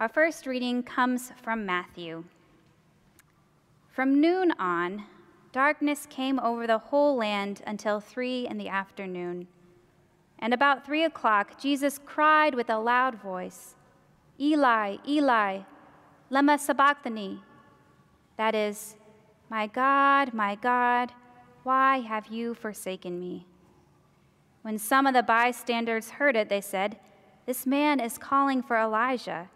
Our first reading comes from Matthew. From noon on, darkness came over the whole land until three in the afternoon. And about three o'clock, Jesus cried with a loud voice, Eli, Eli, lema sabachthani. That is, My God, my God, why have you forsaken me? When some of the bystanders heard it, they said, This man is calling for Elijah.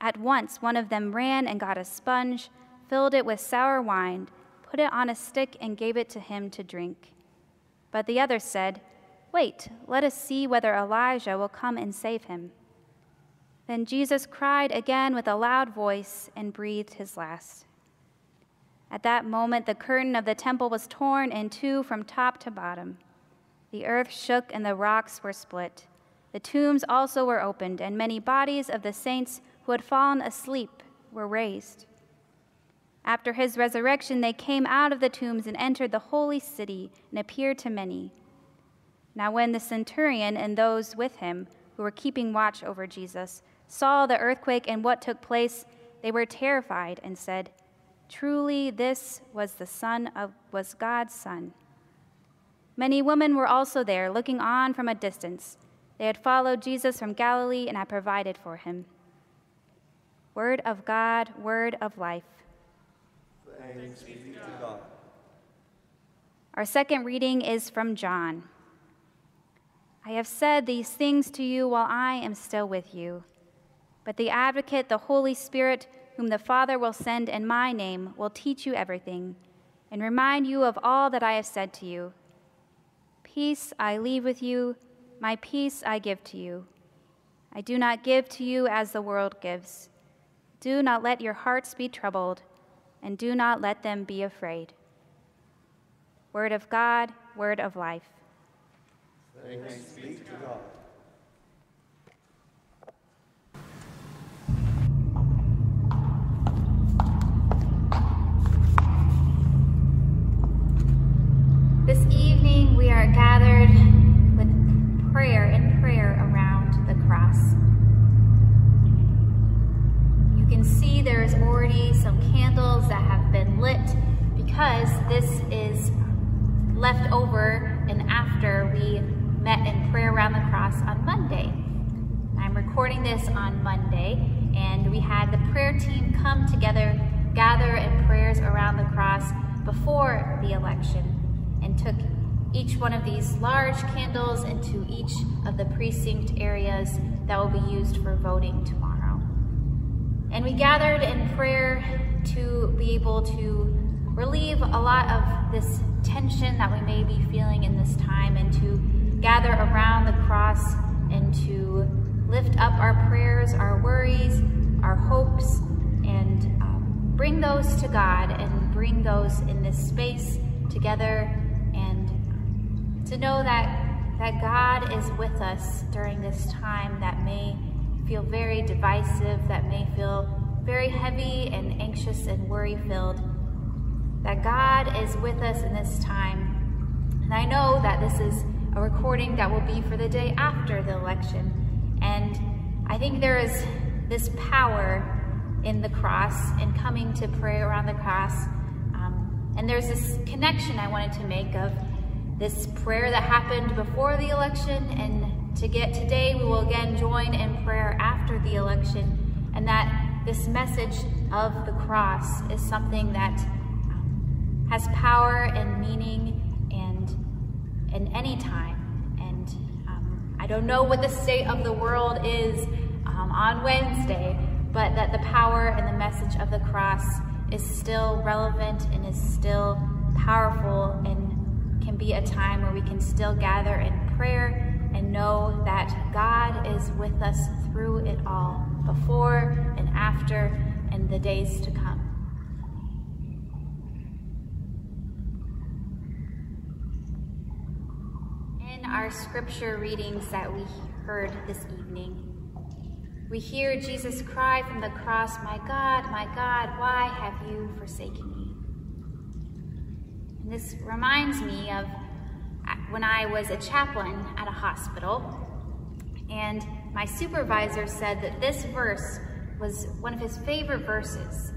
At once, one of them ran and got a sponge, filled it with sour wine, put it on a stick, and gave it to him to drink. But the other said, Wait, let us see whether Elijah will come and save him. Then Jesus cried again with a loud voice and breathed his last. At that moment, the curtain of the temple was torn in two from top to bottom. The earth shook and the rocks were split. The tombs also were opened, and many bodies of the saints who had fallen asleep were raised. After his resurrection, they came out of the tombs and entered the holy city and appeared to many. Now, when the centurion and those with him who were keeping watch over Jesus saw the earthquake and what took place, they were terrified and said, Truly, this was the Son of was God's Son. Many women were also there, looking on from a distance. They had followed Jesus from Galilee and had provided for him. Word of God, word of life. Thanks be to God. Our second reading is from John. I have said these things to you while I am still with you. But the advocate, the Holy Spirit, whom the Father will send in my name, will teach you everything and remind you of all that I have said to you. Peace I leave with you, my peace I give to you. I do not give to you as the world gives. Do not let your hearts be troubled, and do not let them be afraid. Word of God, word of life. Thanks be to God. This evening we are gathered with prayer and prayer around because this is left over and after we met in prayer around the cross on Monday. I'm recording this on Monday and we had the prayer team come together, gather in prayers around the cross before the election and took each one of these large candles into each of the precinct areas that will be used for voting tomorrow. And we gathered in prayer to be able to relieve a lot of this tension that we may be feeling in this time and to gather around the cross and to lift up our prayers, our worries, our hopes, and um, bring those to God and bring those in this space together and to know that that God is with us during this time that may feel very divisive, that may feel very heavy and anxious and worry filled. That God is with us in this time. And I know that this is a recording that will be for the day after the election. And I think there is this power in the cross and coming to pray around the cross and there's this connection I wanted to make of this prayer that happened before the election and to get today we will again join in prayer after the election and that this message of the cross is something that um, has power and meaning and in any time and um, I don't know what the state of the world is um, on Wednesday but that the power and the message of the cross is still relevant and is still powerful and can be a time where we can still gather in prayer and know that God is with us through it all, before and after, and the days to come. In our scripture readings that we heard this evening, we hear Jesus cry from the cross, My God, my God, why have you forsaken me? And this reminds me of when I was a chaplain at a hospital, and my supervisor said that this verse was one of his favorite verses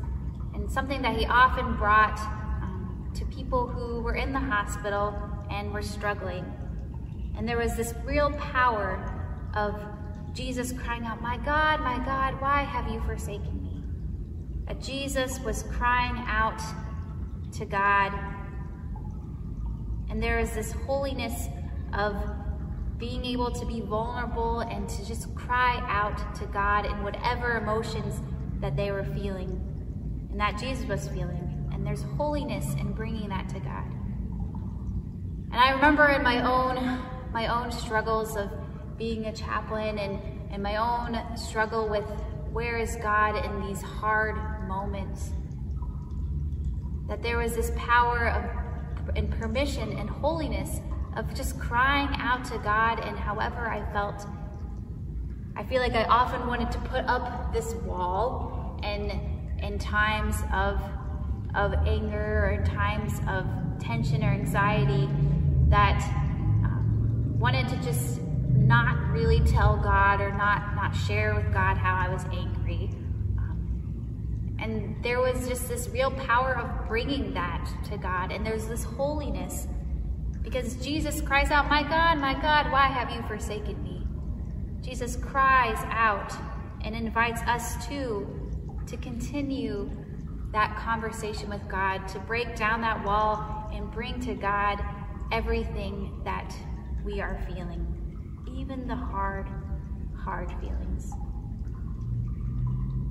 and something that he often brought um, to people who were in the hospital and were struggling. And there was this real power of Jesus crying out, My God, my God, why have you forsaken me? That Jesus was crying out to God. And there is this holiness of being able to be vulnerable and to just cry out to God in whatever emotions that they were feeling and that Jesus was feeling. And there's holiness in bringing that to God. And I remember in my own my own struggles of being a chaplain and, and my own struggle with where is God in these hard moments. That there was this power of and permission and holiness of just crying out to God and however I felt. I feel like I often wanted to put up this wall and in times of of anger or times of tension or anxiety that wanted to just not really tell God or not not share with God how I was angry. Um, and there was just this real power of bringing that to God, and there's this holiness because Jesus cries out, My God, my God, why have you forsaken me? Jesus cries out and invites us too to continue that conversation with God, to break down that wall and bring to God everything that we are feeling, even the hard, hard feelings.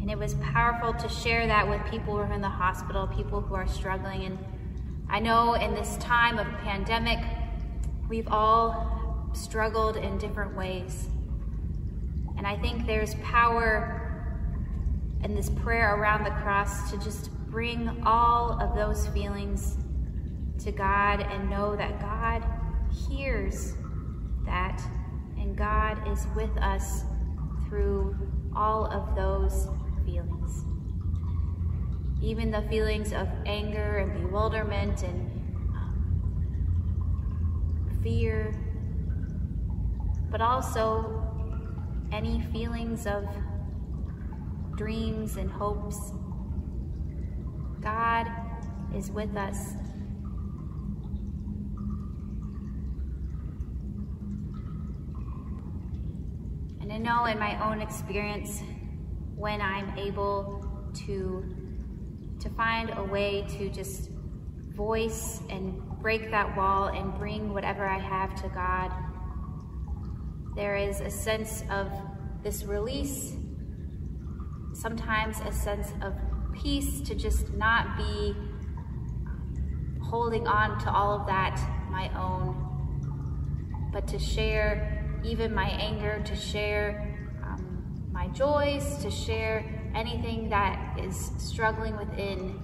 And it was powerful to share that with people who are in the hospital, people who are struggling. And I know in this time of pandemic, we've all struggled in different ways. And I think there's power in this prayer around the cross to just bring all of those feelings to God and know that God hears that and God is with us through all of those feelings even the feelings of anger and bewilderment and um, fear, but also any feelings of dreams and hopes. God is with us. And I know in my own experience, when I'm able to to find a way to just voice and break that wall and bring whatever I have to God. There is a sense of this release, sometimes a sense of peace to just not be holding on to all of that my own, but to share even my anger, to share um, my joys, to share anything that is struggling within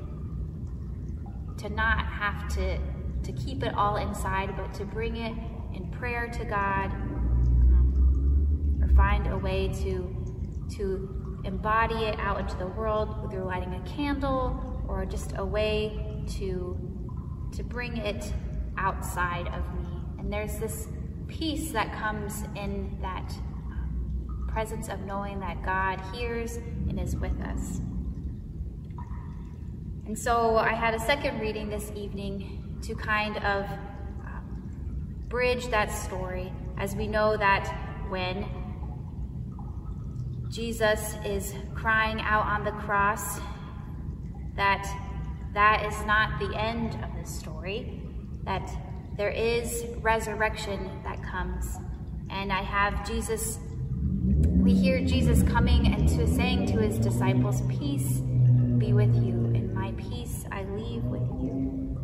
to not have to to keep it all inside but to bring it in prayer to god um, or find a way to to embody it out into the world whether lighting a candle or just a way to to bring it outside of me. And there's this peace that comes in that presence of knowing that God hears and is with us. And so I had a second reading this evening to kind of um, bridge that story as we know that when Jesus is crying out on the cross, that that is not the end of the story, that there is resurrection that comes. And I have Jesus we hear Jesus coming and to saying to his disciples, Peace be with you, and my peace I leave with you.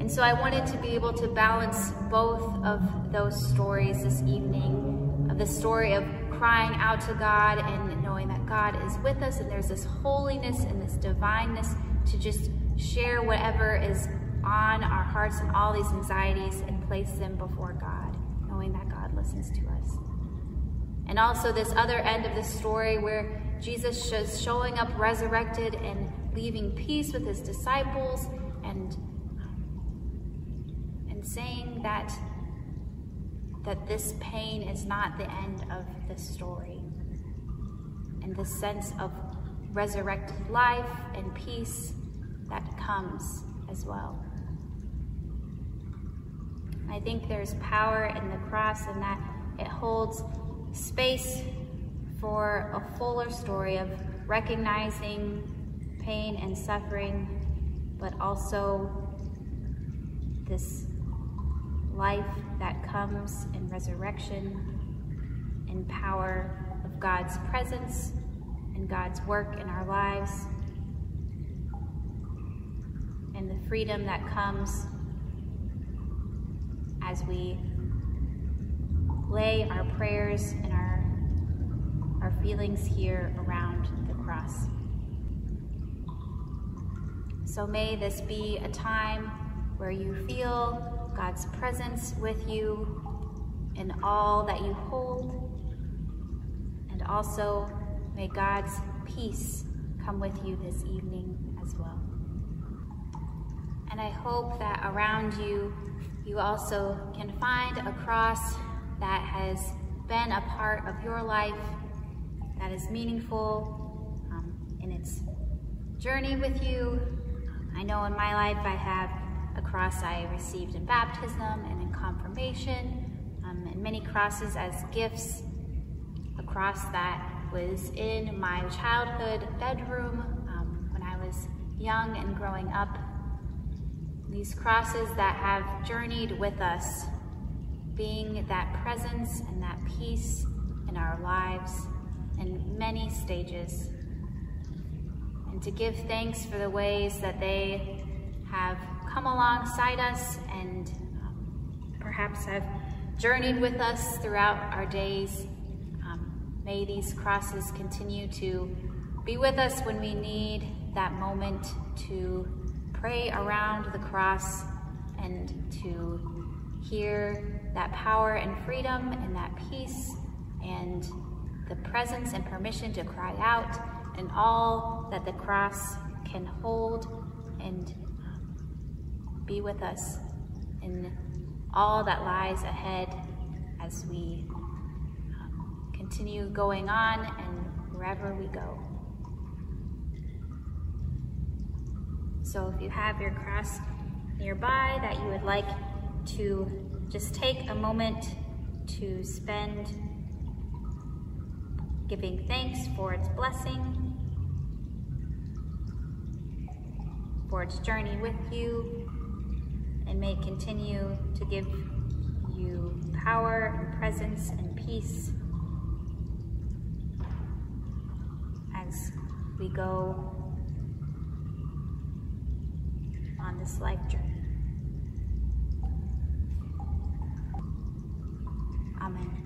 And so I wanted to be able to balance both of those stories this evening of the story of crying out to God and knowing that God is with us and there's this holiness and this divineness to just share whatever is on our hearts and all these anxieties and place them before God, knowing that God listens to us. And also this other end of the story where Jesus is showing up resurrected and leaving peace with his disciples and, and saying that, that this pain is not the end of the story. And the sense of resurrected life and peace that comes as well. I think there's power in the cross and that it holds space for a fuller story of recognizing pain and suffering, but also this life that comes in resurrection and power of God's presence and God's work in our lives and the freedom that comes as we lay our prayers and our, our feelings here around the cross. So may this be a time where you feel God's presence with you in all that you hold. And also may God's peace come with you this evening as well. And I hope that around you, you also can find a cross that has been a part of your life, that is meaningful um, in its journey with you. I know in my life I have a cross I received in baptism and in confirmation, um, and many crosses as gifts. A cross that was in my childhood bedroom um, when I was young and growing up these crosses that have journeyed with us, being that presence and that peace in our lives in many stages. And to give thanks for the ways that they have come alongside us and perhaps have journeyed with us throughout our days. Um, may these crosses continue to be with us when we need that moment to pray around the cross and to hear that power and freedom and that peace and the presence and permission to cry out and all that the cross can hold and be with us in all that lies ahead as we continue going on and wherever we go. So if you have your cross nearby that you would like to just take a moment to spend giving thanks for its blessing, for its journey with you, and may continue to give you power and presence and peace as we go on this life journey. Amen.